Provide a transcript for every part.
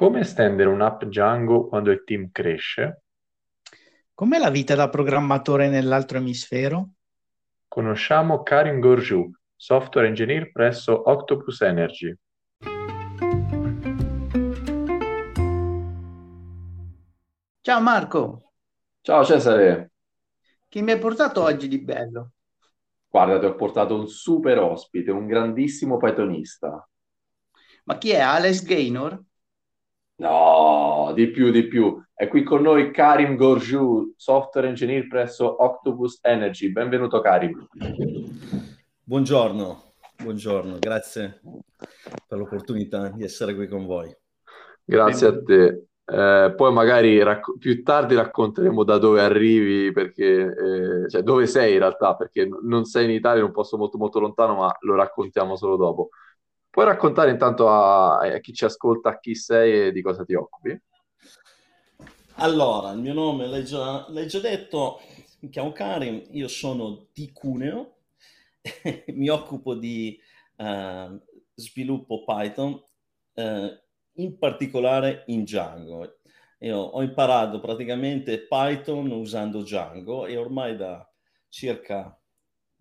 Come estendere un'app Django quando il team cresce? Com'è la vita da programmatore nell'altro emisfero? Conosciamo Karim Gorju, software engineer presso Octopus Energy. Ciao Marco, Ciao Cesare, chi mi hai portato oggi di bello? guarda, ti ho portato un super ospite, un grandissimo Pythonista. Ma chi è Alex Gaynor? No, di più, di più. È qui con noi Karim Gorju, software engineer presso Octopus Energy. Benvenuto Karim. Buongiorno, buongiorno, grazie per l'opportunità di essere qui con voi. Grazie a te. Eh, poi magari racco- più tardi racconteremo da dove arrivi, perché, eh, cioè dove sei in realtà, perché non sei in Italia, in un posto molto molto lontano, ma lo raccontiamo solo dopo. Puoi raccontare intanto a, a chi ci ascolta chi sei e di cosa ti occupi? Allora, il mio nome l'hai già, l'hai già detto, mi chiamo Karim, io sono di Cuneo, mi occupo di eh, sviluppo Python, eh, in particolare in Django. Io ho imparato praticamente Python usando Django e ormai da circa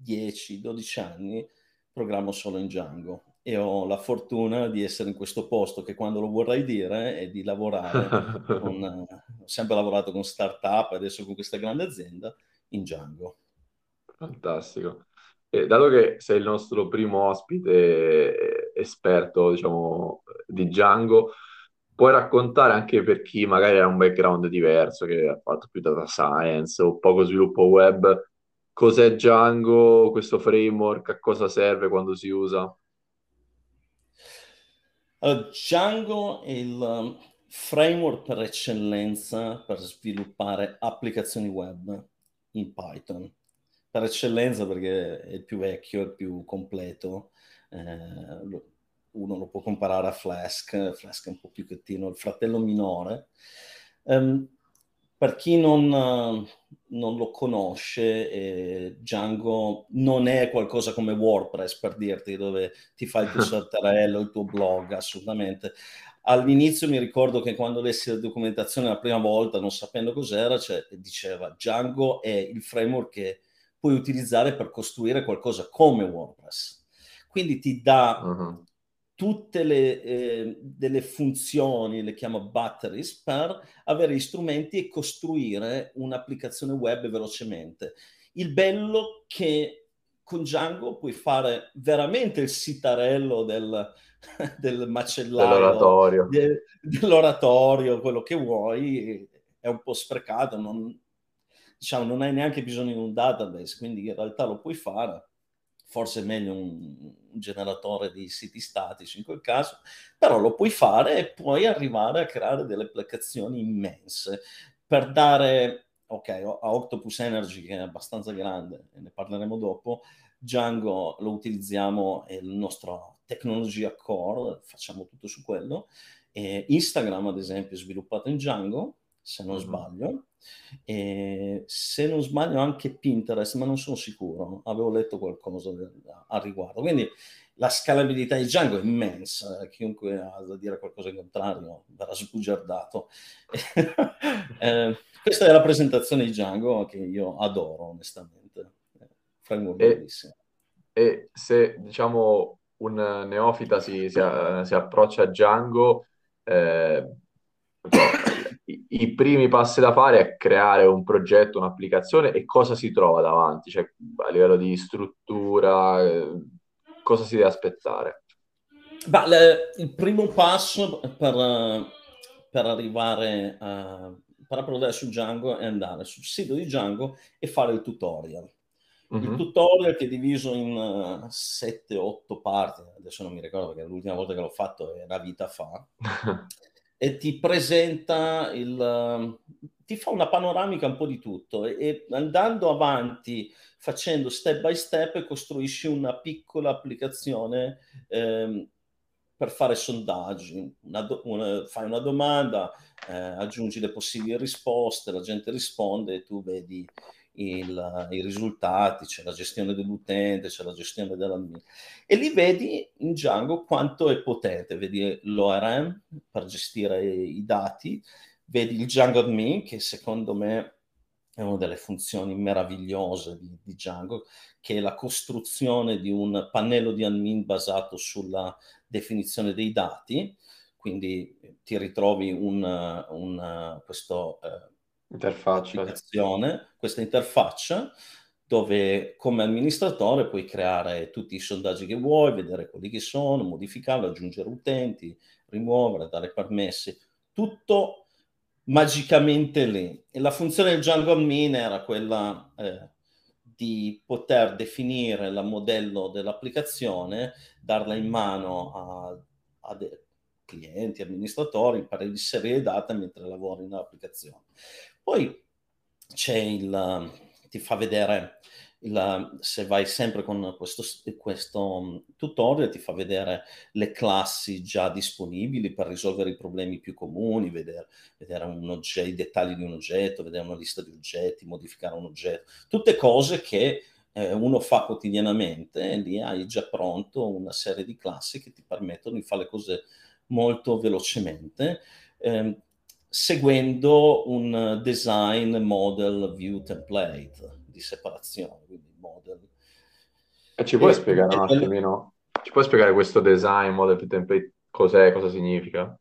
10-12 anni programmo solo in Django e ho la fortuna di essere in questo posto che quando lo vorrei dire è di lavorare con, eh, ho sempre lavorato con startup, adesso con questa grande azienda in Django. Fantastico. E dato che sei il nostro primo ospite eh, esperto, diciamo, di Django, puoi raccontare anche per chi magari ha un background diverso, che ha fatto più data science o poco sviluppo web, cos'è Django, questo framework, a cosa serve quando si usa? Django è il um, framework per eccellenza per sviluppare applicazioni web in Python. Per eccellenza perché è il più vecchio, il più completo. Eh, uno lo può comparare a Flask, Flask è un po' più cattivo, il fratello minore. Ehm, per chi non, eh, non lo conosce, eh, Django non è qualcosa come WordPress, per dirti, dove ti fai il tuo sertarello, il tuo blog, assolutamente. All'inizio mi ricordo che quando lessi la documentazione la prima volta, non sapendo cos'era, cioè, diceva Django è il framework che puoi utilizzare per costruire qualcosa come WordPress. Quindi ti dà Mhm. Tutte le eh, delle funzioni, le chiama batteries, per avere gli strumenti e costruire un'applicazione web velocemente. Il bello che con Django puoi fare veramente il sitarello del, del macellaio, Dell'oratorio. de- dell'oratorio, quello che vuoi, è un po' sprecato, non, diciamo, non hai neanche bisogno di un database, quindi in realtà lo puoi fare. Forse è meglio un, un generatore di siti statici in quel caso, però lo puoi fare e puoi arrivare a creare delle applicazioni immense per dare, ok, a Octopus Energy che è abbastanza grande, ne parleremo dopo, Django lo utilizziamo, è la nostra tecnologia core, facciamo tutto su quello. E Instagram, ad esempio, è sviluppato in Django, se non Mhm. sbaglio. E se non sbaglio anche Pinterest, ma non sono sicuro, avevo letto qualcosa al riguardo. Quindi la scalabilità di Django è immensa, chiunque ha da dire qualcosa in contrario verrà sbugiardato. Eh, questa è la presentazione di Django che io adoro, onestamente. Eh, Framework E, bellissimo. e se diciamo un neofita si, si- si approccia a Django, eh, i, primi passi da fare è creare un progetto, un'applicazione e cosa si trova davanti, cioè a livello di struttura, eh, cosa si deve aspettare. Ma le- il primo passo per, eh, per arrivare a, per approdare su Django è andare sul sito di Django e fare il tutorial. Il Mhm. tutorial che è diviso in 7-8 parti, adesso non mi ricordo perché l'ultima volta che l'ho fatto era vita fa, e ti presenta il, eh, ti fa una panoramica un po' di tutto e, e andando avanti, facendo step by step, costruisci una piccola applicazione ehm, per fare sondaggi. Una do- una- fai una domanda, eh, aggiungi le possibili risposte, la gente risponde e tu vedi il, i risultati, c'è la gestione dell'utente, c'è la gestione dell'admin. E lì vedi in Django quanto è potente, vedi l'ORM per gestire i dati, vedi il Django Admin che secondo me è una delle funzioni meravigliose di, di, Django, che è la costruzione di un pannello di admin basato sulla definizione dei dati, quindi ti ritrovi un, un, questo, eh, interfaccia. questa interfaccia dove come amministratore puoi creare tutti i sondaggi che vuoi, vedere quelli che sono, modificarli, aggiungere utenti, rimuovere, dare permessi, tutto magicamente lì. E la funzione del Django Admin era quella eh, di poter definire il modello dell'applicazione, darla in mano a, a clienti, amministratori, per inserire i dati mentre lavori nell'applicazione. Poi c'è il, ti fa vedere il, se vai sempre con questo, questo, tutorial ti fa vedere le classi già disponibili per risolvere i problemi più comuni, vedere, vedere oggetto, i dettagli di un oggetto, vedere una lista di oggetti, modificare un oggetto, tutte cose che eh, uno fa quotidianamente e lì hai già pronto una serie di classi che ti permettono di fare le cose molto velocemente. Eh, seguendo un design model view template di separazione, quindi model. E ci puoi e, spiegare un attimino, ci puoi spiegare questo design model view template cos'è, cosa significa?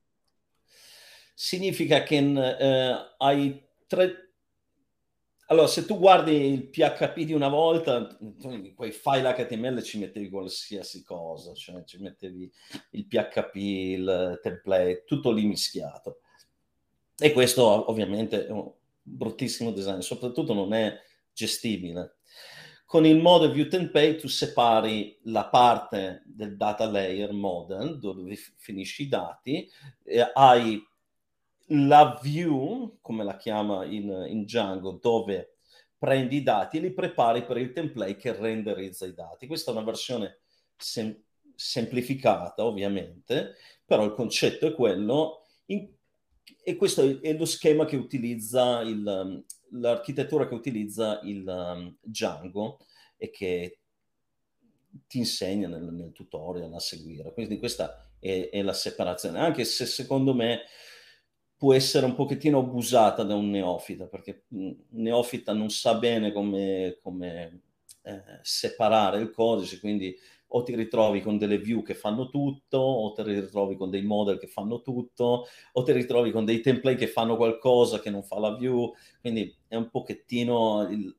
Significa che eh, hai tre allora, se tu guardi il PHP di una volta, quei file HTML ci mettevi qualsiasi cosa, cioè ci mettevi il PHP, il template, tutto lì mischiato. E questo ovviamente è un bruttissimo design, soprattutto non è gestibile. Con il model view template tu separi la parte del data layer model, dove finisci i dati, hai la view, come la chiama in, in Django, dove prendi i dati e li prepari per il template che renderizza i dati. Questa è una versione sem- semplificata, ovviamente, però il concetto è quello. In- e questo è lo schema che utilizza il, um, l'architettura che utilizza il um, Django e che ti insegna nel, nel tutorial a seguire. Quindi questa è, è, la separazione, anche se secondo me può essere un pochettino abusata da un neofita, perché un neofita non sa bene come, come eh, separare il codice, quindi o ti ritrovi con delle view che fanno tutto, o ti ritrovi con dei model che fanno tutto, o ti ritrovi con dei template che fanno qualcosa che non fa la view, quindi è un pochettino il,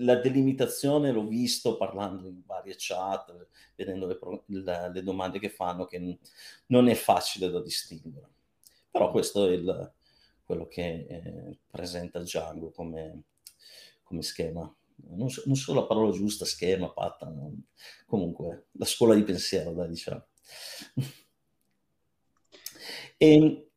la delimitazione l'ho visto parlando in varie chat, vedendo le, le, le, domande che fanno, che non è facile da distinguere. Però questo è il, quello che eh, presenta Django come, come schema non so, non so, la parola giusta, schema, patta, non... comunque la scuola di pensiero, dai, diciamo. e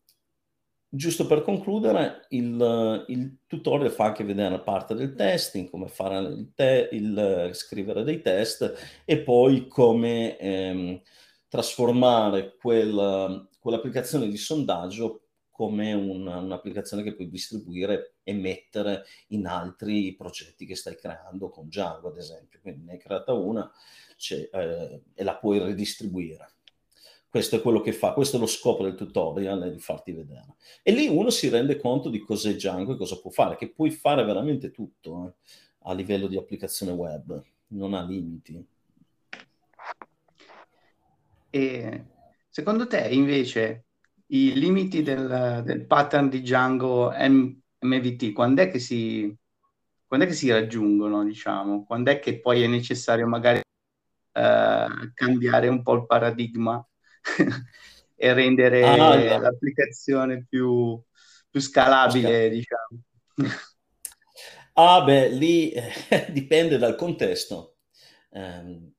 giusto per concludere, il, il, tutorial fa anche vedere la parte del testing, come fare il, te, il scrivere dei test e poi come ehm, trasformare quel, quell'applicazione di sondaggio come un, un'applicazione che puoi distribuire e mettere in altri progetti che stai creando con Django, ad esempio. Quindi ne hai creata una eh, e la puoi ridistribuire. Questo è quello che fa, questo è lo scopo del tutorial, di farti vedere. E lì uno si rende conto di cos'è Django e cosa può fare, che puoi fare veramente tutto eh, a livello di applicazione web, non ha limiti. E secondo te invece i limiti del, del pattern di Django M- MVT, quando è, che si, quando è che si raggiungono, diciamo? Quando è che poi è necessario magari eh, cambiare un po' il paradigma e rendere ah, no. l'applicazione più, più scalabile, diciamo? Ah, beh, lì eh, dipende dal contesto. Um,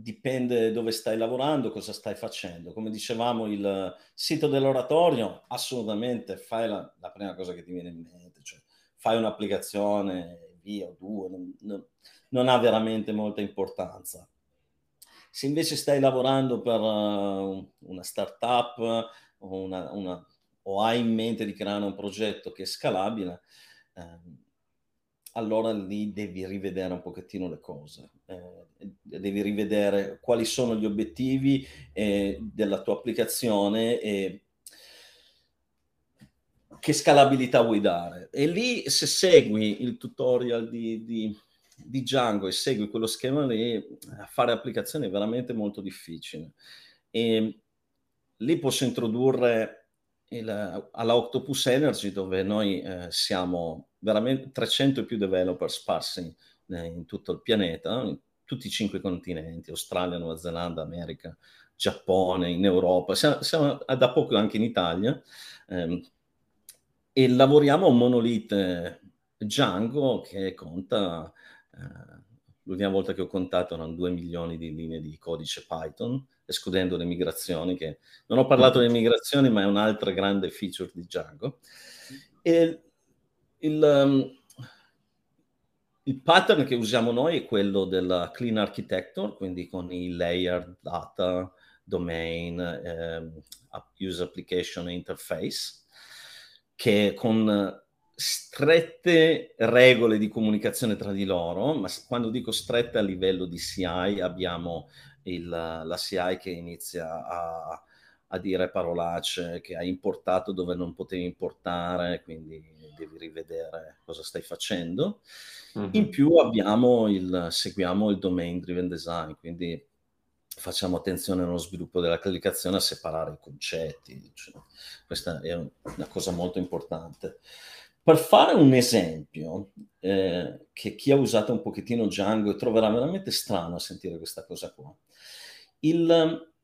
dipende dove stai lavorando, cosa stai facendo. Come dicevamo, il sito dell'oratorio, assolutamente fai la, la prima cosa che ti viene in mente, cioè fai un'applicazione, via o due, non, non, non ha veramente molta importanza. Se invece stai lavorando per uh, una startup o, una, una, o hai in mente di creare un progetto che è scalabile, eh, allora lì devi rivedere un pochettino le cose, eh, devi rivedere quali sono gli obiettivi eh, della tua applicazione e che scalabilità vuoi dare. E lì se segui il tutorial di, di, di Django e segui quello schema lì, fare applicazioni è veramente molto difficile. E lì posso introdurre il, alla Octopus Energy dove noi eh, siamo veramente 300 e più developer sparsi eh, in tutto il pianeta, in tutti i cinque continenti, Australia, Nuova Zelanda, America, Giappone, in Europa, siamo, siamo da poco anche in Italia ehm, e lavoriamo a un monolite Django che conta, eh, l'ultima volta che ho contato erano 2 milioni di linee di codice Python, escludendo le migrazioni, che non ho parlato delle migrazioni, ma è un'altra grande feature di Django. E il, um, il pattern che usiamo noi è quello della clean architecture, quindi con i layer, data, domain, eh, user application interface, che con strette regole di comunicazione tra di loro, ma quando dico strette a livello di CI abbiamo il, la CI che inizia a, a, dire parolacce, che hai importato dove non potevi importare, quindi devi rivedere cosa stai facendo. Mm-hmm. In più abbiamo il, seguiamo il domain driven design, quindi facciamo attenzione nello sviluppo dell'applicazione a separare i concetti. Cioè, questa è una cosa molto importante. Per fare un esempio, eh, che chi ha usato un pochettino Django troverà veramente strano a sentire questa cosa qua. Il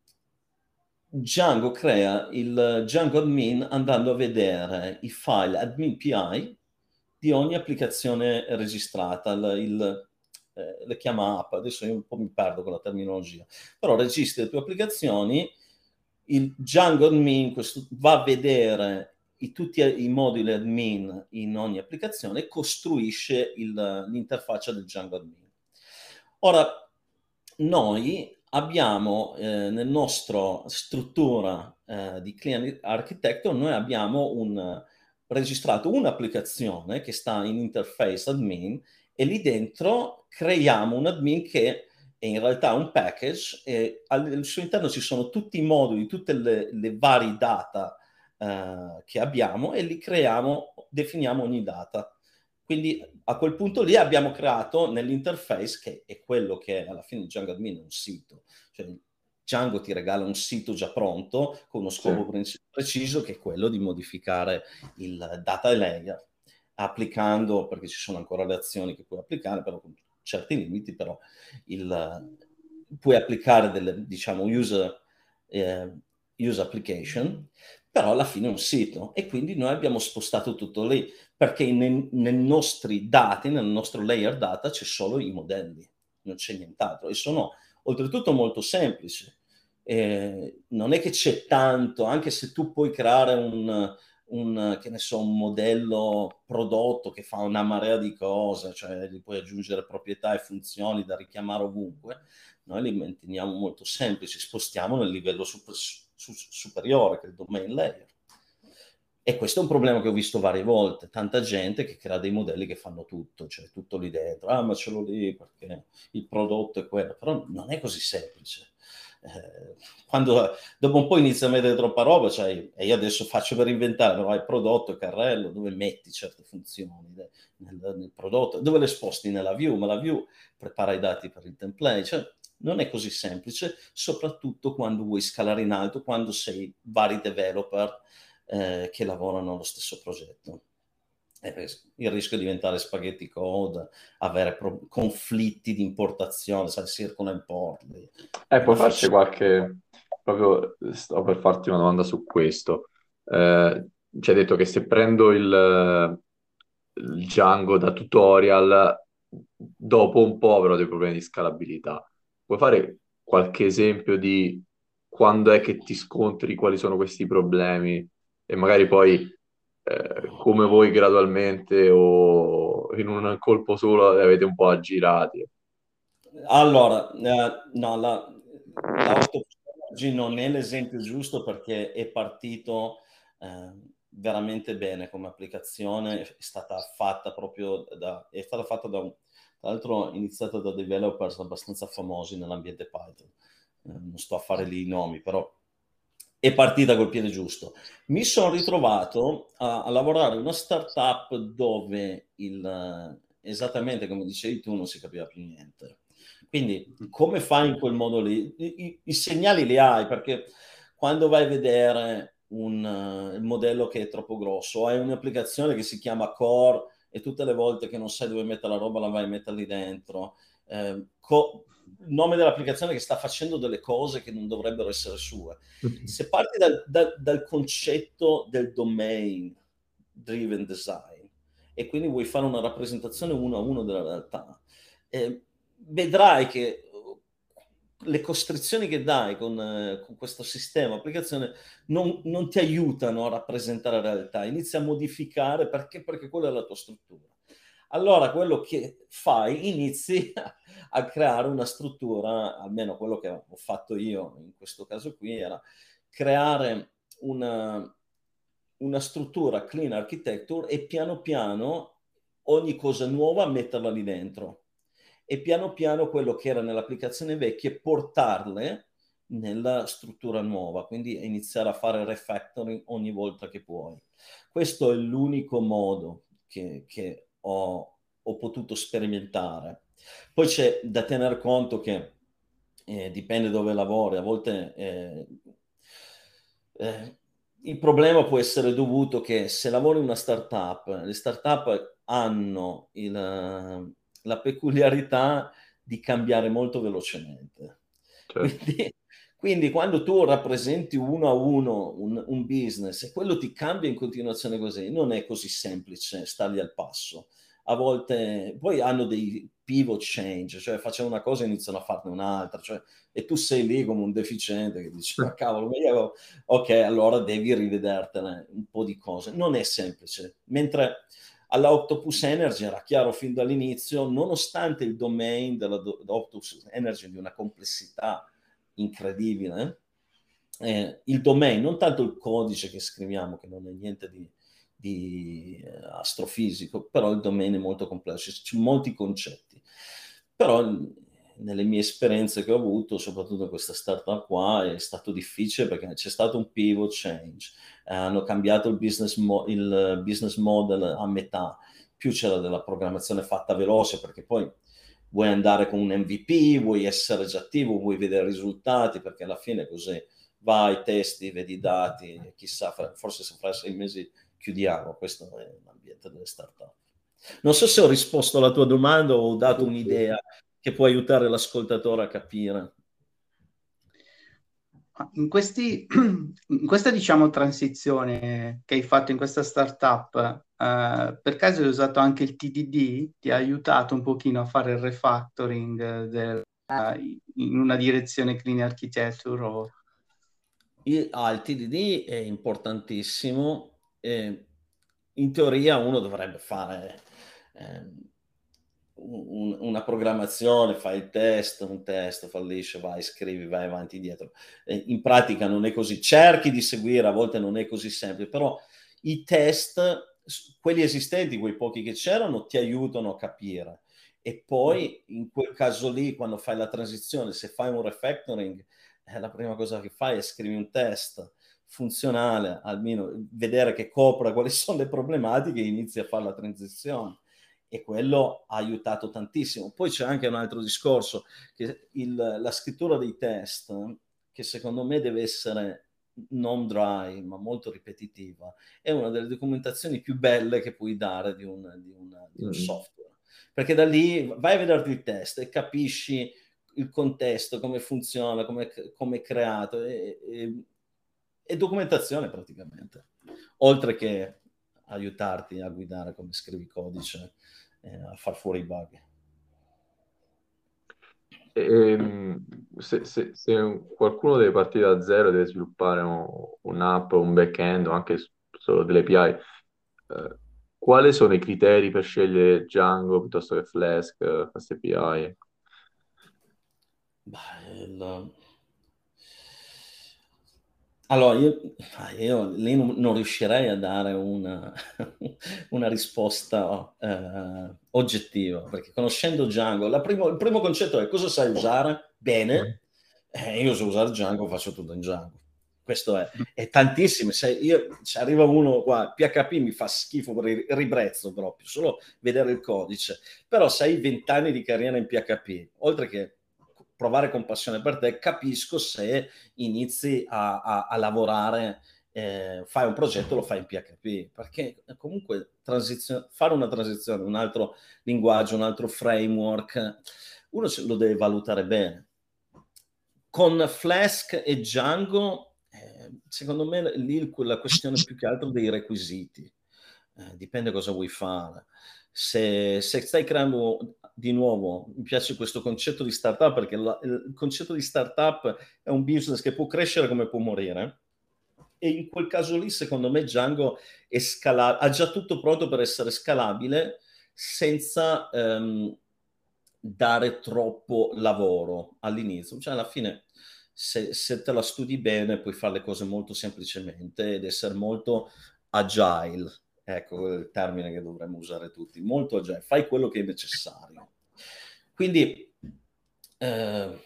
Django crea il Django admin andando a vedere i file admin PI di ogni applicazione registrata, il, il eh, le chiama app, adesso io un po' mi perdo con la terminologia, però registri le tue applicazioni, il Django admin questo, va a vedere i, tutti i moduli admin in ogni applicazione costruisce il, l'interfaccia del Django admin. Ora, noi abbiamo eh, nel nostro struttura eh, di Client Architecture, noi abbiamo un, registrato un'applicazione che sta in interface admin e lì dentro creiamo un admin che è in realtà un package e al suo interno ci sono tutti i moduli, tutte le, le varie data eh, che abbiamo e li creiamo, definiamo ogni data. Quindi a quel punto lì abbiamo creato nell'interface, che è quello che alla fine Django Admin è un sito, cioè Django ti regala un sito già pronto con uno scopo sì. preciso che è quello di modificare il data layer applicando, perché ci sono ancora le azioni che puoi applicare, però con certi limiti, però il, puoi applicare delle, diciamo, user, eh, user application, però alla fine è un sito e quindi noi abbiamo spostato tutto lì perché nei, nostri dati, nel nostro layer data c'è solo i modelli, non c'è nient'altro e sono oltretutto molto semplici. Eh, non è che c'è tanto, anche se tu puoi creare un, un, so, un modello prodotto che fa una marea di cose, cioè gli puoi aggiungere proprietà e funzioni da richiamare ovunque, noi li manteniamo molto semplici, spostiamo nel livello super, su, superiore che è il domain layer. E questo è un problema che ho visto varie volte, tanta gente che crea dei modelli che fanno tutto, cioè tutto lì dentro, ah ma ce l'ho lì perché il prodotto è quello, però non è così semplice. Eh, quando dopo un po' inizia a mettere troppa roba, cioè, e io adesso faccio per inventare, però hai prodotto e carrello, dove metti certe funzioni nel, nel, prodotto, dove le sposti nella view, ma la view prepara i dati per il template, cioè non è così semplice, soprattutto quando vuoi scalare in alto, quando sei vari developer eh, che lavorano allo stesso progetto. Il rischio di diventare spaghetti code, avere pro- conflitti di importazione, sai, circle import. Eh, puoi farci qualche... Proprio sto per farti una domanda su questo. Eh, ci hai detto che se prendo il, il Django da tutorial, dopo un po' avrò dei problemi di scalabilità. Puoi fare qualche esempio di quando è che ti scontri, quali sono questi problemi e magari poi eh, come voi gradualmente o in un colpo solo li avete un po' aggirati? Allora, eh, no, la, la non è l'esempio giusto perché è partito eh, veramente bene come applicazione, è stata fatta proprio da, è stata fatta da un, tra l'altro iniziata da developers abbastanza famosi nell'ambiente Python, eh, non sto a fare lì i nomi, però è partita col piede giusto. Mi sono ritrovato a, a lavorare in una startup dove il, esattamente come dicevi tu non si capiva più niente. Quindi come fai in quel modo lì? I, i, i segnali li hai perché quando vai a vedere un, uh, modello che è troppo grosso, hai un'applicazione che si chiama Core e tutte le volte che non sai dove mettere la roba la vai a mettere lì dentro. Eh, co- il nome dell'applicazione che sta facendo delle cose che non dovrebbero essere sue. Se parti dal, dal, dal concetto del domain driven design e quindi vuoi fare una rappresentazione uno a uno della realtà, eh, vedrai che le costrizioni che dai con, eh, con questo sistema, applicazione, non, non, ti aiutano a rappresentare la realtà, inizi a modificare perché? Perché quella è la tua struttura. Allora quello che fai, inizi a, a creare una struttura, almeno quello che ho fatto io in questo caso qui, era creare una, una struttura clean architecture e piano piano ogni cosa nuova metterla lì dentro e piano piano quello che era nell'applicazione vecchia portarle nella struttura nuova, quindi iniziare a fare refactoring ogni volta che puoi. Questo è l'unico modo che, che ho, ho, potuto sperimentare. Poi c'è da tener conto che eh, dipende dove lavori, a volte eh, eh, il problema può essere dovuto che se lavori in una startup, le startup hanno il la peculiarità di cambiare molto velocemente. Certo. Quindi, quindi, quando tu rappresenti uno a uno un, un, business e quello ti cambia in continuazione così, non è così semplice stargli al passo. A volte poi hanno dei pivot change, cioè facciamo una cosa e iniziano a farne un'altra, cioè, e tu sei lì come un deficiente che dici, ma cavolo, ma io... ok, allora devi rivedertene un po' di cose. Non è semplice. Mentre alla Octopus Energy era chiaro fin dall'inizio, nonostante il domain dell'Octopus Energy di una complessità incredibile, eh, il domain, non tanto il codice che scriviamo, che non è niente di, di eh, astrofisico, però il domain è molto complesso, ci sono molti concetti. Però nelle mie esperienze che ho avuto, soprattutto in questa startup qua, è stato difficile perché c'è stato un pivot change, hanno cambiato il business, mo- il business model a metà, più c'era della programmazione fatta veloce perché poi vuoi andare con un MVP, vuoi essere già attivo, vuoi vedere risultati perché alla fine così vai, testi, vedi i dati, chissà, forse se fra sei mesi chiudiamo, questo è l'ambiente delle startup. Non so se ho risposto alla tua domanda o ho dato un'idea che può aiutare l'ascoltatore a capire. In, questi, in questa diciamo transizione che hai fatto in questa startup, eh, per caso hai usato anche il TDD? Ti ha aiutato un pochino a fare il refactoring del, uh, in una direzione clean architecture? O... Il, ah, il TDD è importantissimo. Eh, in teoria uno dovrebbe fare eh, un, una programmazione, fai il test, un test fallisce, vai, scrivi, vai avanti dietro. In pratica non è così, cerchi di seguire, a volte non è così semplice, però i test, quelli esistenti, quei pochi che c'erano, ti aiutano a capire. E poi in quel caso lì, quando fai la transizione, se fai un refactoring, eh, la prima cosa che fai è scrivi un test funzionale, almeno vedere che copra quali sono le problematiche e inizi a fare la transizione e quello ha aiutato tantissimo. Poi c'è anche un altro discorso, che il, la scrittura dei test, che secondo me deve essere non dry, ma molto ripetitiva, è una delle documentazioni più belle che puoi dare di un, di una, di un mm. software. Perché da lì vai a vederti il test e capisci il contesto, come funziona, come è creato, e, e, e documentazione praticamente, oltre che aiutarti a guidare come scrivi codice a far fuori i bug. E, ehm, se, se, se, qualcuno deve partire da zero, deve sviluppare un, un'app, un back-end o anche solo delle API, eh, quali sono i criteri per scegliere Django piuttosto che Flask, eh, Fast API? Beh, il... Allora, io, io lì non, non, riuscirei a dare una, una risposta eh, oggettiva, perché conoscendo Django, primo, il primo concetto è cosa sai usare? Bene, eh, io so usare Django, faccio tutto in Django. Questo è, è tantissimo. Se io, se arriva uno qua, PHP mi fa schifo ribrezzo proprio, solo vedere il codice. Però se hai vent'anni di carriera in PHP, oltre che provare compassione per te, capisco se inizi a, a, a lavorare, eh, fai un progetto, lo fai in PHP, perché comunque fare una transizione, un altro linguaggio, un altro framework, uno lo deve valutare bene. Con Flask e Django, eh, secondo me lì la questione più che altro dei requisiti. Eh, dipende cosa vuoi fare. Se, se, stai creando di nuovo, mi piace questo concetto di startup perché la, il concetto di startup è un business che può crescere come può morire. E in quel caso lì, secondo me, Django scala- ha già tutto pronto per essere scalabile senza um, dare troppo lavoro all'inizio. Cioè, alla fine, se, se te la studi bene, puoi fare le cose molto semplicemente ed essere molto agile Ecco il termine che dovremmo usare tutti. Molto agile, fai quello che è necessario. Quindi eh,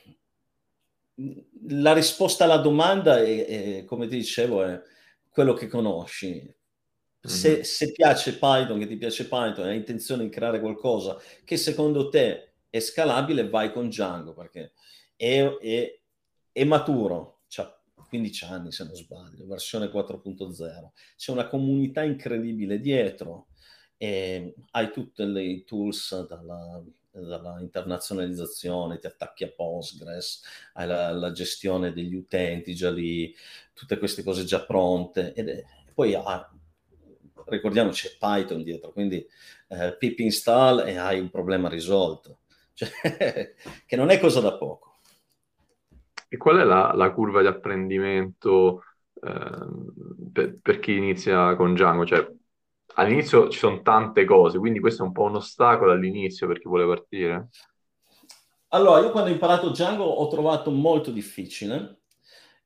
la risposta alla domanda è, è, come ti dicevo, è quello che conosci. Se, mm-hmm. se piace Python, che ti piace Python, hai intenzione di creare qualcosa che secondo te è scalabile, vai con Django perché è, è, è maturo, 15 anni se non sbaglio, versione 4.0. C'è una comunità incredibile dietro e hai tutte le tools dalla, dalla internazionalizzazione, ti attacchi a Postgres, hai la, la, gestione degli utenti già lì, tutte queste cose già pronte. E poi ah, ricordiamoci, c'è Python dietro, quindi eh, pip install e hai un problema risolto, cioè, che non è cosa da poco. E qual è la, la curva di apprendimento eh, per, per, chi inizia con Django? Cioè, all'inizio ci sono tante cose, quindi questo è un po' un ostacolo all'inizio per chi vuole partire. Allora, io quando ho imparato Django ho trovato molto difficile,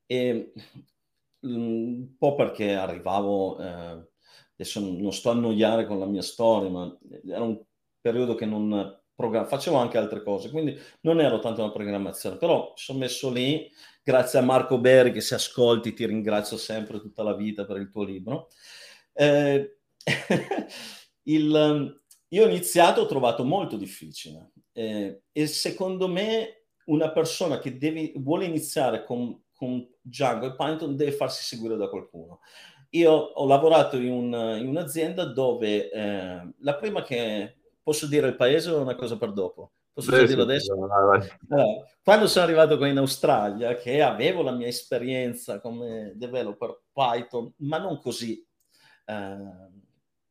e, mm, un po' perché arrivavo, eh, adesso non sto a annoiare con la mia storia, ma era un periodo che non program- facevo anche altre cose, quindi non ero tanto una programmazione, però mi sono messo lì, grazie a Marco Berri che se ascolti ti ringrazio sempre tutta la vita per il tuo libro. Eh, il, io ho iniziato, ho trovato molto difficile eh, e secondo me una persona che deve, vuole iniziare con, con Django e Python deve farsi seguire da qualcuno. Io ho lavorato in, un, in un'azienda dove eh, la prima che Posso dire il paese o una cosa per dopo? Posso sì, dirlo adesso? Allora, quando sono arrivato qua in Australia, che avevo la mia esperienza come developer Python, ma non così, eh,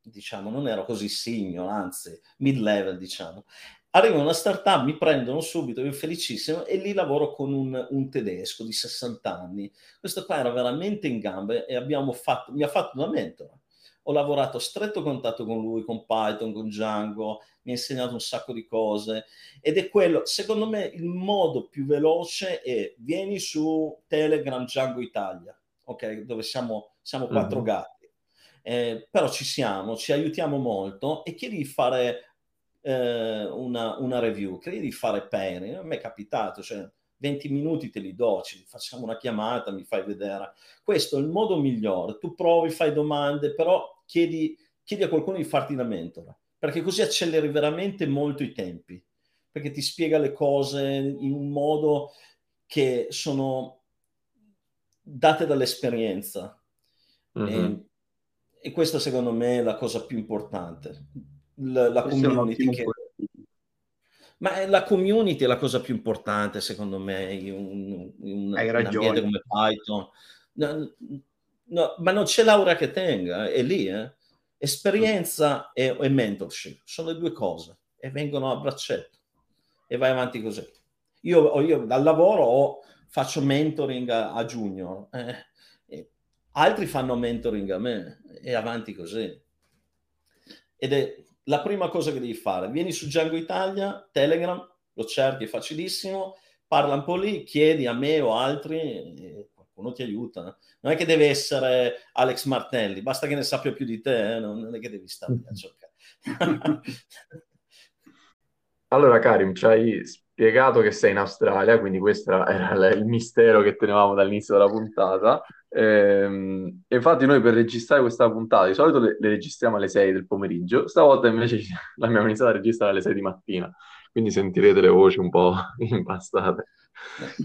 diciamo, non ero così senior, anzi, mid-level, diciamo. Arrivo in una startup, mi prendono subito, io felicissimo, e lì lavoro con un, un, tedesco di 60 anni. Questo qua era veramente in gambe e abbiamo fatto, mi ha fatto da mentore ho lavorato a stretto contatto con lui, con Python, con Django, mi ha insegnato un sacco di cose ed è quello, secondo me, il modo più veloce è vieni su Telegram Django Italia, ok? Dove siamo, siamo quattro mm-hmm. gatti. Eh, però ci siamo, ci aiutiamo molto e chiedi di fare eh, una, una, review, chiedi di fare pairing. A me è capitato, cioè 20 minuti te li do, ci facciamo una chiamata, mi fai vedere. Questo è il modo migliore. Tu provi, fai domande, però chiedi, chiedi a qualcuno di farti da mentore, perché così acceleri veramente molto i tempi, perché ti spiega le cose in un modo che sono date dall'esperienza. Mm-hmm. E, e, questa secondo me è la cosa più importante. La, la community che... Ma la community è la cosa più importante, secondo me, in un, in Hai un ambiente come Python. No, no, ma non c'è laurea che tenga, è lì. Eh? Esperienza e, e, mentorship sono le due cose e vengono a braccetto e vai avanti così. Io, io dal lavoro ho, faccio mentoring a, a junior, eh, altri fanno mentoring a me e avanti così. Ed è la prima cosa che devi fare, vieni su Django Italia, Telegram, lo cerchi, è facilissimo, parla un po' lì, chiedi a me o altri, qualcuno ti aiuta. Non è che deve essere Alex Martelli, basta che ne sappia più di te, eh? non è che devi stare a cercare. allora, Karim, ci hai spiegato che sei in Australia, quindi questo era il mistero che tenevamo dall'inizio della puntata. Ehm, infatti noi per registrare questa puntata, di solito le, le registriamo alle 6 del pomeriggio, stavolta invece l'abbiamo iniziata a registrare alle 6 di mattina, quindi sentirete le voci un po' impastate.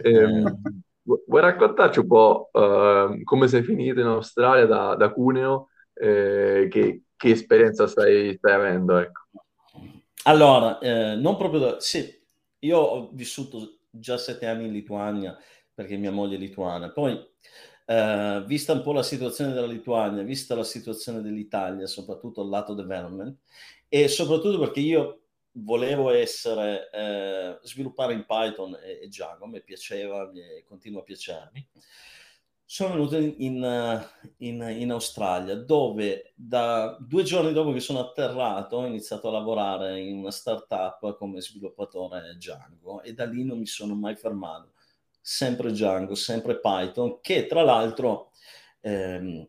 Ehm, vuoi raccontarci un po' uh, come sei finito in Australia da, da Cuneo? Eh, che, che, esperienza stai, stai avendo? Ecco. Allora, eh, non proprio da... Sì, io ho vissuto già sette anni in Lituania perché mia moglie è lituana. Poi Uh, vista un po' la situazione della Lituania, vista la situazione dell'Italia, soprattutto al lato development, e soprattutto perché io volevo essere, uh, sviluppare in Python e, e Django, mi piaceva, mi continua a piacermi. Sono venuto in, in, in, Australia, dove da due giorni dopo che sono atterrato ho iniziato a lavorare in una startup come sviluppatore Django e da lì non mi sono mai fermato sempre Django, sempre Python, che tra l'altro ehm,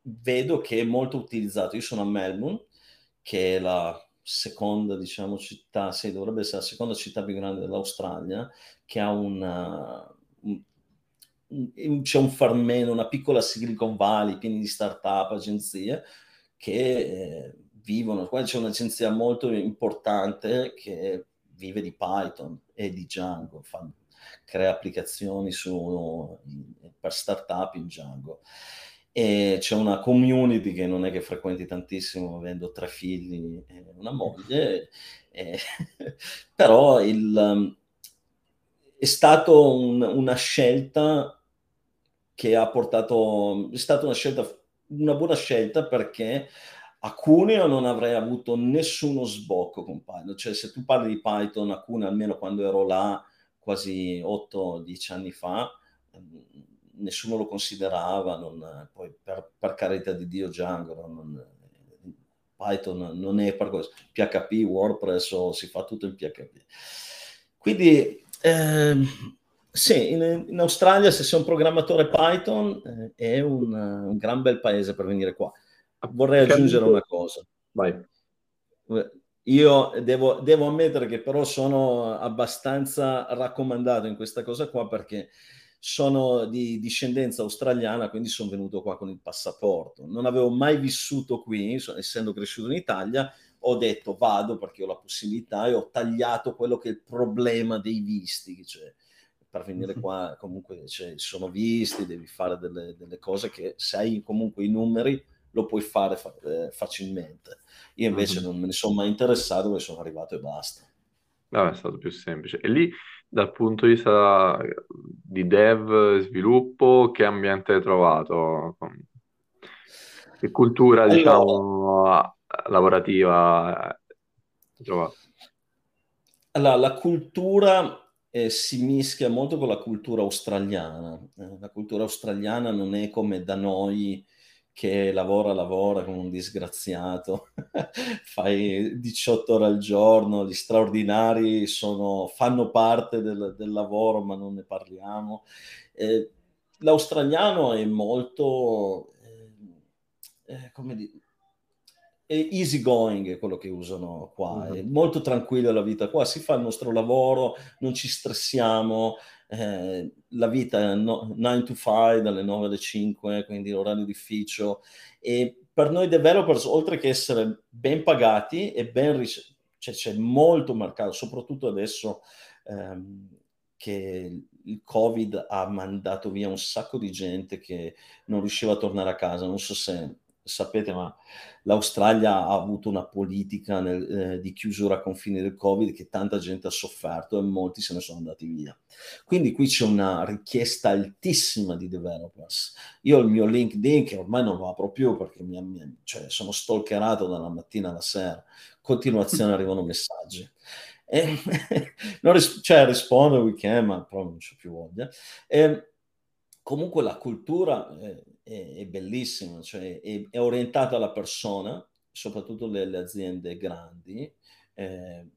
vedo che è molto utilizzato. Io sono a Melbourne, che è la seconda, diciamo, città, sì, dovrebbe essere la seconda città più grande dell'Australia, che ha una, un, c'è un farmeno, una piccola Silicon Valley piena di start-up, agenzie, che eh, vivono. Qua c'è un'agenzia molto importante che vive di Python e di Django, fa crea applicazioni su, per startup in Django. E c'è una community che non è che frequenti tantissimo, avendo tre figli e una moglie, e, però il, um, è stata un, una scelta che ha portato, è stata una scelta, una buona scelta perché a Cuneo non avrei avuto nessuno sbocco con Python, cioè se tu parli di Python a Cuneo, almeno quando ero là, quasi 8-10 anni fa, nessuno lo considerava, non, poi per, per, carità di Dio Django, non, Python non è per questo, PHP, WordPress o si fa tutto in PHP. Quindi eh, sì, in, in, Australia se sei un programmatore Python eh, è un, un, gran bel paese per venire qua. Vorrei aggiungere una cosa. Vai. Io devo, devo, ammettere che però sono abbastanza raccomandato in questa cosa qua perché sono di discendenza australiana, quindi sono venuto qua con il passaporto. Non avevo mai vissuto qui, essendo cresciuto in Italia, ho detto vado perché ho la possibilità e ho tagliato quello che è il problema dei visti. Cioè, per venire qua comunque cioè, sono visti, devi fare delle, delle cose che se hai comunque i numeri lo puoi fare fa- eh, facilmente. Io invece mm-hmm. non me ne sono mai interessato perché sono arrivato e basta. No, è stato più semplice. E lì, dal punto di vista di dev, sviluppo, che ambiente hai trovato? Che cultura, allora, diciamo, lavorativa hai trovato? Allora, la cultura eh, si mischia molto con la cultura australiana. Eh, la cultura australiana non è come da noi che lavora, lavora come un disgraziato, fai 18 ore al giorno, gli straordinari sono, fanno parte del, del lavoro ma non ne parliamo. Eh, l'australiano è molto, eh, eh come dire, easy going è quello che usano qua, è molto tranquilla la vita qua, si fa il nostro lavoro, non ci stressiamo, eh, la vita è no, 9 to 5, dalle 9 alle 5, quindi orario d'ufficio. E per noi developers, oltre che essere ben pagati e ben ric- cioè, c'è molto mercato, soprattutto adesso ehm, che il Covid ha mandato via un sacco di gente che non riusciva a tornare a casa. Non so se sapete, ma l'Australia ha avuto una politica nel, eh, di chiusura a confini del Covid che tanta gente ha sofferto e molti se ne sono andati via. Quindi qui c'è una richiesta altissima di developers. Io il mio LinkedIn, che ormai non lo apro più perché mi, mi, cioè, sono stalkerato dalla mattina alla sera, continuazione arrivano messaggi. E, non ris- cioè rispondo weekend, ma proprio non c'ho più voglia. E, comunque la cultura... Eh, è, è bellissimo, cioè è, è, orientato alla persona, soprattutto le, le aziende grandi, eh,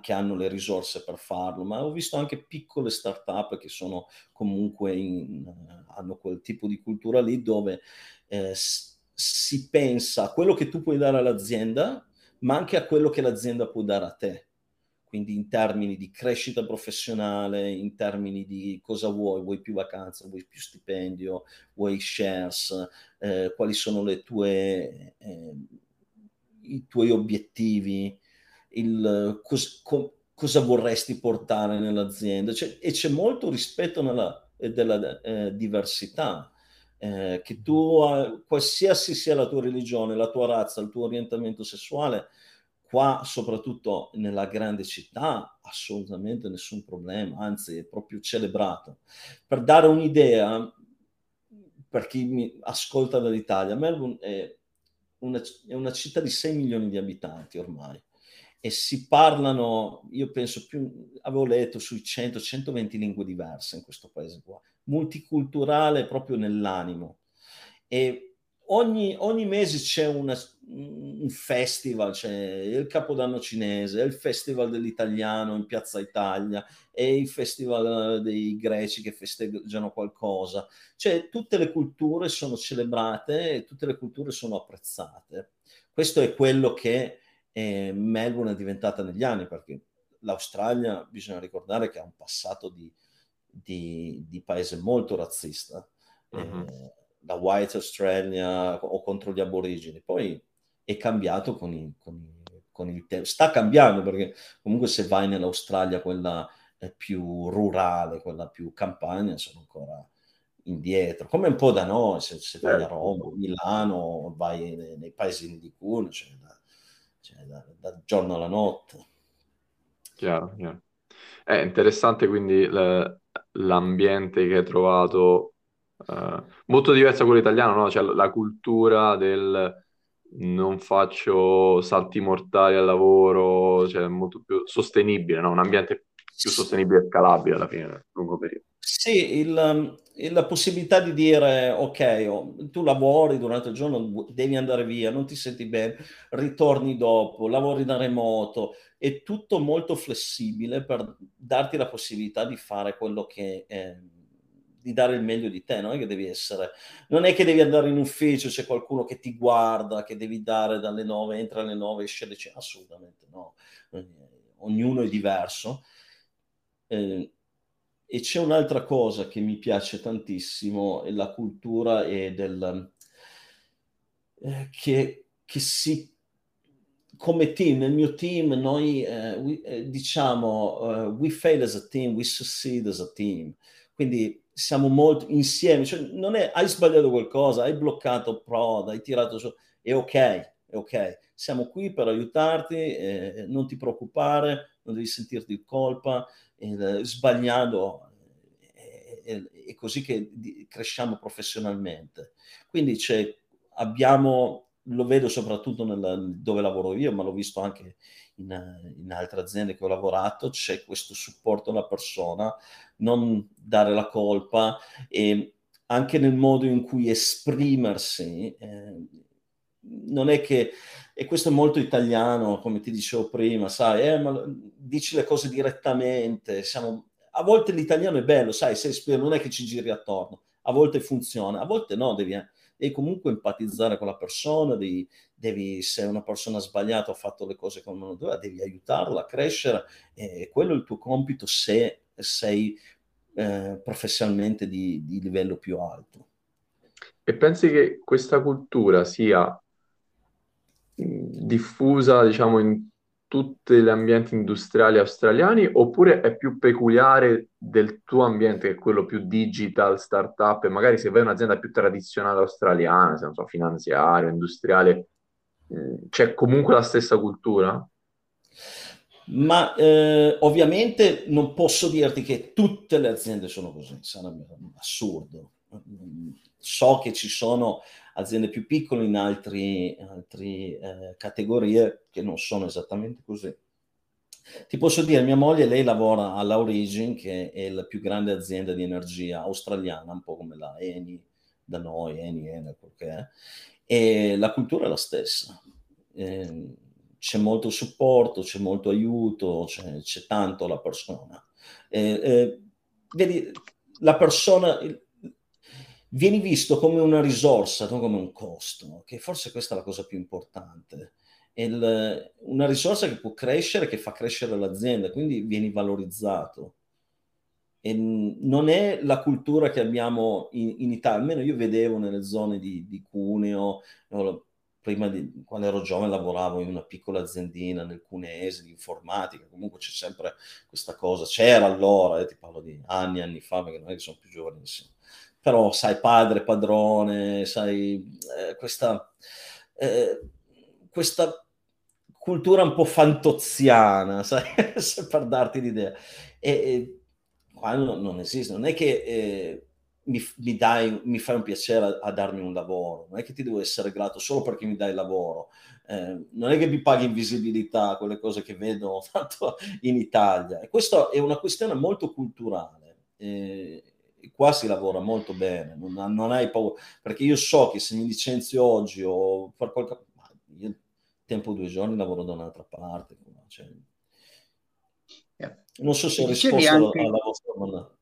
che hanno le risorse per farlo, ma ho visto anche piccole start-up che sono comunque in, hanno quel tipo di cultura lì dove eh, si pensa a quello che tu puoi dare all'azienda, ma anche a quello che l'azienda può dare a te. Quindi in termini di crescita professionale, in termini di cosa vuoi, vuoi più vacanza, vuoi più stipendio, vuoi shares, eh, quali sono tue, eh, i tuoi obiettivi, il, cos, co, cosa vorresti portare nell'azienda. Cioè, e c'è molto rispetto nella, della eh, diversità. Eh, che tu, qualsiasi sia la tua religione, la tua razza, il tuo orientamento sessuale, qua soprattutto nella grande città assolutamente nessun problema, anzi è proprio celebrato. Per dare un'idea, per chi mi ascolta dall'Italia, Melbourne è una, è una città di 6 milioni di abitanti ormai e si parlano, io penso più, avevo letto sui 100-120 lingue diverse in questo paese qua, multiculturale proprio nell'animo. E ogni, ogni mese c'è una, un festival, c'è il Capodanno cinese, il Festival dell'italiano in Piazza Italia e il Festival dei greci che festeggiano qualcosa. Cioè tutte le culture sono celebrate e tutte le culture sono apprezzate. Questo è quello che e Melbourne è diventata negli anni, perché l'Australia bisogna ricordare che ha un passato di, di, di paese molto razzista, uh-huh. eh, la White Australia o contro gli aborigeni, poi è cambiato con, i, con, i, con il tempo, sta cambiando perché comunque se vai nell'Australia quella più rurale, quella più campagna, sono ancora indietro, come un po' da noi, se, se vai a certo. Roma, Milano, vai nei, nei paesi di Cuneo, cioè, cioè, da, dal giorno alla notte. Chiaro, chiaro. È interessante quindi l'ambiente che hai trovato, uh, molto diverso da quello italiano, no? Cioè la cultura del non faccio salti mortali al lavoro, cioè molto più sostenibile, no? Un ambiente più sostenibile e scalabile alla fine, nel lungo periodo. Sì, il, la possibilità di dire ok, tu lavori durante il giorno, devi andare via, non ti senti bene, ritorni dopo, lavori da remoto, è tutto molto flessibile per darti la possibilità di fare quello che... Eh, di dare il meglio di te, non è che devi essere, non è che devi andare in ufficio, c'è qualcuno che ti guarda, che devi dare dalle 9, entra alle 9, esce alle 10, assolutamente no, eh, ognuno è diverso. Eh, e c'è un'altra cosa che mi piace tantissimo, è la cultura e del, eh, che, che, si come team, nel mio team noi eh, we, eh, diciamo uh, we fail as a team, we succeed as a team. Quindi siamo molto insieme, cioè, non è hai sbagliato qualcosa, hai bloccato prod, hai tirato su, è ok, è ok. Siamo qui per aiutarti, eh, non ti preoccupare, non devi sentirti in colpa, eh, sbagliando è così che cresciamo professionalmente. Quindi abbiamo, lo vedo soprattutto nel, dove lavoro io, ma l'ho visto anche in, in, altre aziende che ho lavorato, c'è questo supporto alla persona, non dare la colpa e anche nel modo in cui esprimersi. Eh, non è che, e questo è molto italiano, come ti dicevo prima, sai, eh, ma dici le cose direttamente, siamo a volte l'italiano è bello, sai, Shakespeare non è che ci giri attorno, a volte funziona, a volte no, devi, devi comunque empatizzare con la persona, devi, devi, se una persona sbagliata ha fatto le cose come non doveva, devi aiutarla a crescere e quello è il tuo compito se sei eh, professionalmente di, di livello più alto. E pensi che questa cultura sia diffusa, diciamo, in tutti gli ambienti industriali australiani oppure è più peculiare del tuo ambiente che è quello più digital, startup e magari se vai in un'azienda più tradizionale australiana, se non so, finanziaria, industriale, mm, c'è comunque la stessa cultura? Ma eh, ovviamente non posso dirti che tutte le aziende sono così, sarebbe assurdo. So che ci sono aziende più piccole in altre eh, categorie che non sono esattamente così. Ti posso dire, mia moglie, lei lavora all'Aurigin, che è la più grande azienda di energia australiana, un po' come la Eni da noi, Eni, Eni, quel che è, e la cultura è la stessa. Eh, c'è molto supporto, c'è molto aiuto, c'è, c'è tanto la persona. Eh, eh, vedi, la persona vieni visto come una risorsa, non come un costo, che forse questa è la cosa più importante. Il, una risorsa che può crescere, che fa crescere l'azienda, quindi vieni valorizzato. E non è la cultura che abbiamo in, in Italia, almeno io vedevo nelle zone di, di Cuneo, prima di, quando ero giovane lavoravo in una piccola aziendina nel Cuneese di informatica, comunque c'è sempre questa cosa, c'era allora, eh, ti parlo di anni anni fa, perché non è che sono più giovanissimo, però sai, padre, padrone, sai, eh, questa, eh, questa cultura un po' fantoziana, sai, per darti l'idea. E, e qua non, non, esiste, non è che eh, mi, mi, dai, mi fai un piacere a, a, darmi un lavoro, non è che ti devo essere grato solo perché mi dai lavoro, eh, non è che mi paghi in visibilità, quelle cose che vedo tanto in Italia. E questa è una questione molto culturale. Eh, qua si lavora molto bene, non, non, hai paura, perché io so che se mi licenzio oggi o per qualche... Io tempo due giorni lavoro da un'altra parte. Cioè... Non so se ho risposto anche... alla vostra domanda.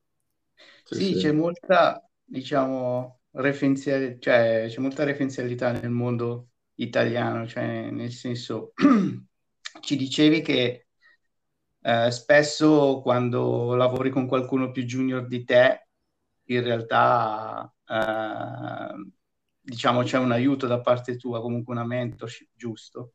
Sì, sì, c'è molta, diciamo, referenzialità, cioè, c'è molta referenzialità nel mondo italiano, cioè nel senso, ci dicevi che eh, spesso quando lavori con qualcuno più junior di te, in realtà eh, diciamo c'è un aiuto da parte tua, comunque una mentorship, giusto?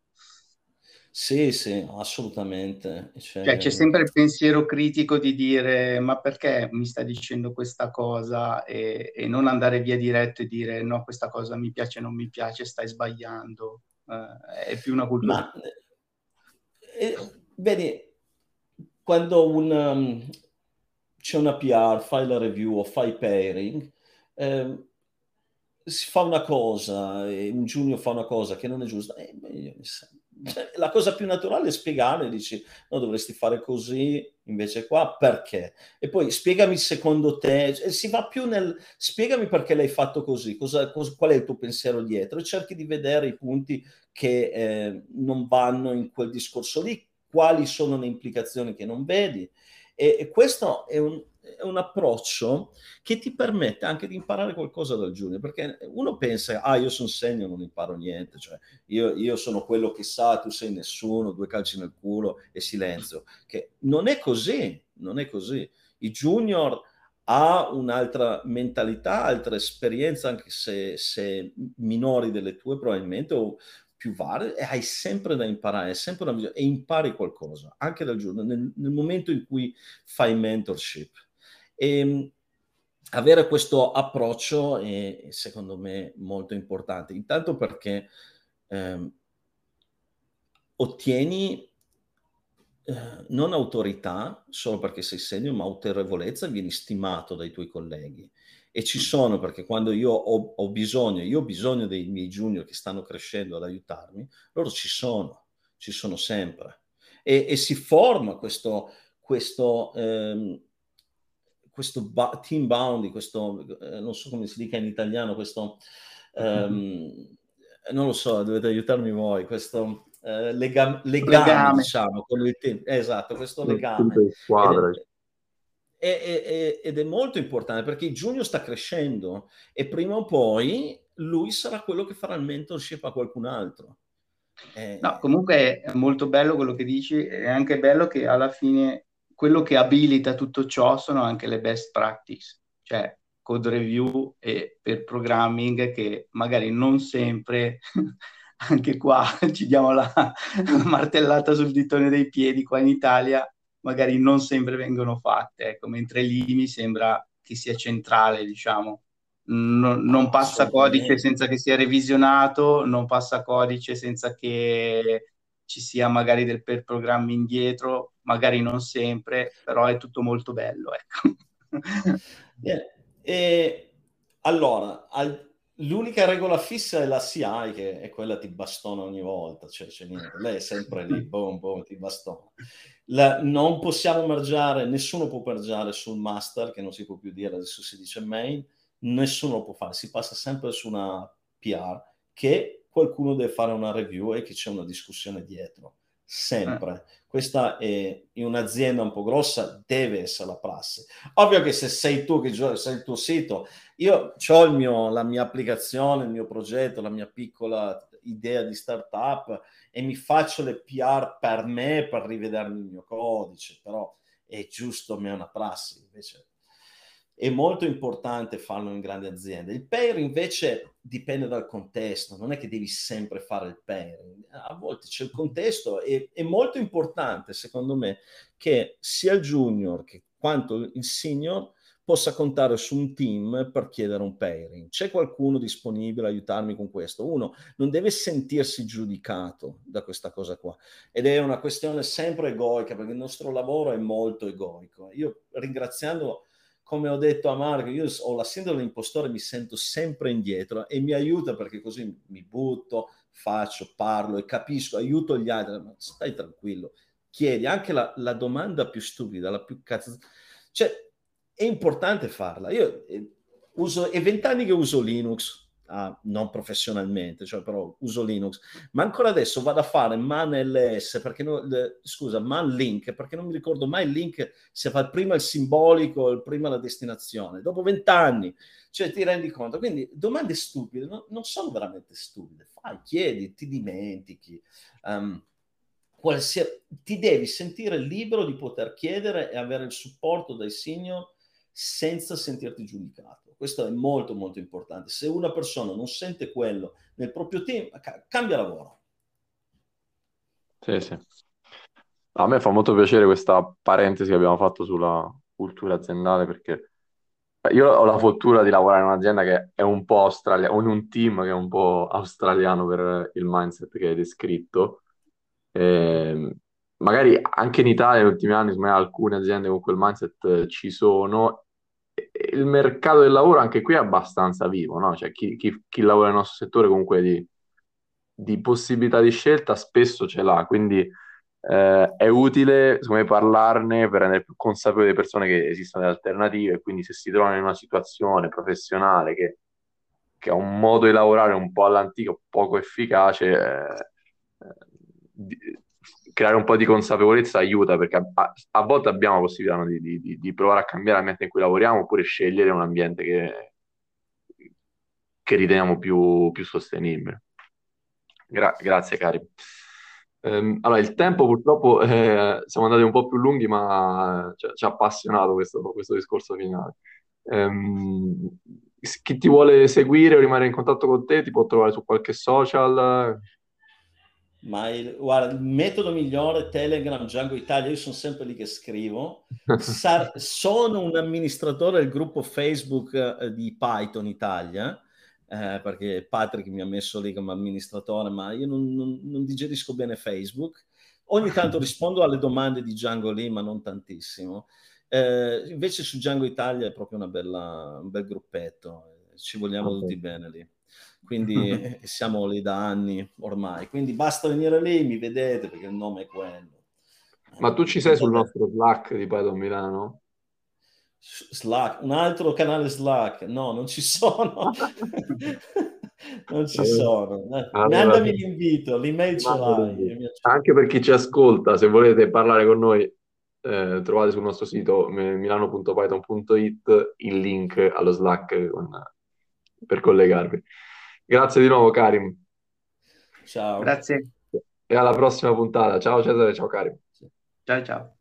Sì, sì, assolutamente. Cioè, c'è sempre il pensiero critico di dire ma perché mi sta dicendo questa cosa e, e non andare via diretto e dire no, questa cosa mi piace, non mi piace, stai sbagliando. Eh, è più una cultura. Ma, eh, vedi, quando un, um, c'è una PR, fai la review o fai pairing, eh, si fa una cosa, e un junior fa una cosa che non è giusta, eh, cioè, la cosa più naturale è spiegare, dici no, dovresti fare così invece qua, perché? E poi spiegami secondo te, si va più nel spiegami perché l'hai fatto così, cosa, cosa, qual è il tuo pensiero dietro e cerchi di vedere i punti che eh, non vanno in quel discorso lì, quali sono le implicazioni che non vedi. E, e questo è un, è un approccio che ti permette anche di imparare qualcosa dal junior, perché uno pensa, ah, io sono segno, non imparo niente, cioè io, io, sono quello che sa, tu sei nessuno, due calci nel culo e silenzio, che non è così, non è così. I junior ha un'altra mentalità, altra esperienza, anche se, se minori delle tue probabilmente, o più varie e hai sempre da imparare, sempre una visione, e impari qualcosa, anche dal giorno, nel, nel momento in cui fai mentorship. E, ehm, avere questo approccio è, secondo me molto importante, intanto perché ehm, ottieni eh, non autorità solo perché sei senior, ma autorevolezza, vieni stimato dai tuoi colleghi. E ci sono perché quando io ho, ho bisogno, io ho bisogno dei miei junior che stanno crescendo ad aiutarmi, loro ci sono, ci sono sempre. E, e si forma questo, questo ehm, questo ba- team bounding, questo, eh, non so come si dica in italiano, questo, um, non lo so, dovete aiutarmi voi, questo eh, lega- legame, legame, diciamo, con il team. Esatto, questo legame. Squadra. È, è, ed è molto importante perché Junior sta crescendo e prima o poi lui sarà quello che farà il mentorship a qualcun altro. Eh, no, comunque è molto bello quello che dici, è anche bello che alla fine quello che abilita tutto ciò sono anche le best practice, cioè code review e per programming che magari non sempre, anche qua ci diamo la martellata sul ditone dei piedi qua in Italia, magari non sempre vengono fatte, ecco, mentre lì mi sembra che sia centrale, diciamo. Non, non passa codice senza che sia revisionato, non passa codice senza che ci sia magari del per programmi indietro, magari non sempre, però è tutto molto bello. Ecco. yeah. e, allora, al, l'unica regola fissa è la CI, che è quella ti bastona ogni volta, cioè c'è niente, lei è sempre lì, boom, boom, ti bastona. La, non possiamo mergiare, nessuno può mergiare sul master, che non si può più dire, adesso si dice main, nessuno lo può fare, si passa sempre su una PR che qualcuno deve fare una review e che c'è una discussione dietro, sempre. Eh. Questa è in un'azienda un po' grossa, deve essere la prassi. Ovvio che se sei tu che sei il tuo sito, io ho la mia applicazione, il mio progetto, la mia piccola idea di startup e mi faccio le PR per me per rivedermi il mio codice, però è giusto a me una prassi, invece è molto importante farlo in grandi aziende. Il pair invece dipende dal contesto, non è che devi sempre fare il pairing, a volte c'è il contesto e è molto importante secondo me che sia il junior che quanto il senior possa contare su un team per chiedere un pairing. C'è qualcuno disponibile a aiutarmi con questo? Uno non deve sentirsi giudicato da questa cosa qua ed è una questione sempre egoica perché il nostro lavoro è molto egoico. Io ringraziando come ho detto a Marco, io ho la sindrome dell'impostore, mi sento sempre indietro e mi aiuta perché così mi butto, faccio, parlo e capisco, aiuto gli altri, ma stai tranquillo, chiedi anche la, la domanda più stupida, la più cazzo... Cioè, è importante farla. Io eh, uso, è vent'anni che uso Linux, ah, non professionalmente, cioè però uso Linux, ma ancora adesso vado a fare man ls, perché no, le, scusa, man link, perché non mi ricordo mai il link se fa prima il simbolico, il prima la destinazione, dopo vent'anni, cioè ti rendi conto. Quindi domande stupide no, non sono veramente stupide, fai, chiedi, ti dimentichi. Um, qualsiasi, ti devi sentire libero di poter chiedere e avere il supporto dai senior senza sentirti giudicato. Questo è molto molto importante. Se una persona non sente quello nel proprio team, cambia lavoro. Sì, sì. A me fa molto piacere questa parentesi che abbiamo fatto sulla cultura aziendale perché io ho la fortuna di lavorare in un'azienda che è un po' australiana, in un team che è un po' australiano per il mindset che hai descritto. E ehm, magari anche in Italia negli ultimi anni, alcune aziende con quel mindset ci sono il mercato del lavoro anche qui è abbastanza vivo, no? Cioè, chi, chi, chi lavora nel nostro settore comunque di, di, possibilità di scelta spesso ce l'ha, quindi eh, è utile, me, parlarne per rendere più consapevoli le persone che esistono delle alternative, quindi se si trovano in una situazione professionale che, che ha un modo di lavorare un po' all'antico, poco efficace, eh, eh, creare un po' di consapevolezza aiuta perché a, a volte abbiamo la possibilità no, di, di, di, provare a cambiare l'ambiente in cui lavoriamo oppure scegliere un ambiente che, che riteniamo più, più sostenibile. Gra- grazie cari. Um, allora, il tempo purtroppo eh, siamo andati un po' più lunghi, ma ci, ha appassionato questo, questo discorso finale. Um, chi ti vuole seguire o rimanere in contatto con te ti può trovare su qualche social? Ma il, guarda, il metodo migliore Telegram, Django Italia, io sono sempre lì che scrivo. Sar- sono un amministratore del gruppo Facebook eh, di Python Italia, eh, perché Patrick mi ha messo lì come amministratore, ma io non, non, non digerisco bene Facebook. Ogni tanto rispondo alle domande di Django lì, ma non tantissimo. Eh, invece su Django Italia è proprio bella, un bel gruppetto, ci vogliamo okay. tutti bene lì quindi siamo lì da anni ormai, quindi basta venire lì, mi vedete perché il nome è quello. Ma tu ci sei sul nostro Slack di Python Milano? Slack, un altro canale Slack? No, non ci sono. non ci eh, sono. Allora, Mandami l'invito, l'email ce l'hai. Anche per chi ci ascolta, se volete parlare con noi, eh, trovate sul nostro sito milano.python.it il link allo Slack con, per collegarvi. Grazie di nuovo, Karim. Ciao. Grazie. E alla prossima puntata. Ciao Cesare, ciao Karim. Ciao ciao.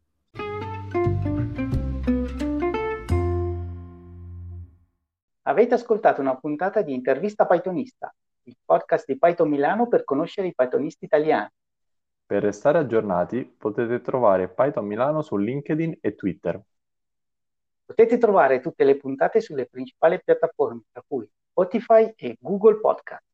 Avete ascoltato una puntata di Intervista Pythonista, il podcast di Python Milano per conoscere i Pythonisti italiani. Per restare aggiornati potete trovare Python Milano su LinkedIn e Twitter. Potete trovare tutte le puntate sulle principali piattaforme, tra cui Spotify e Google Podcast.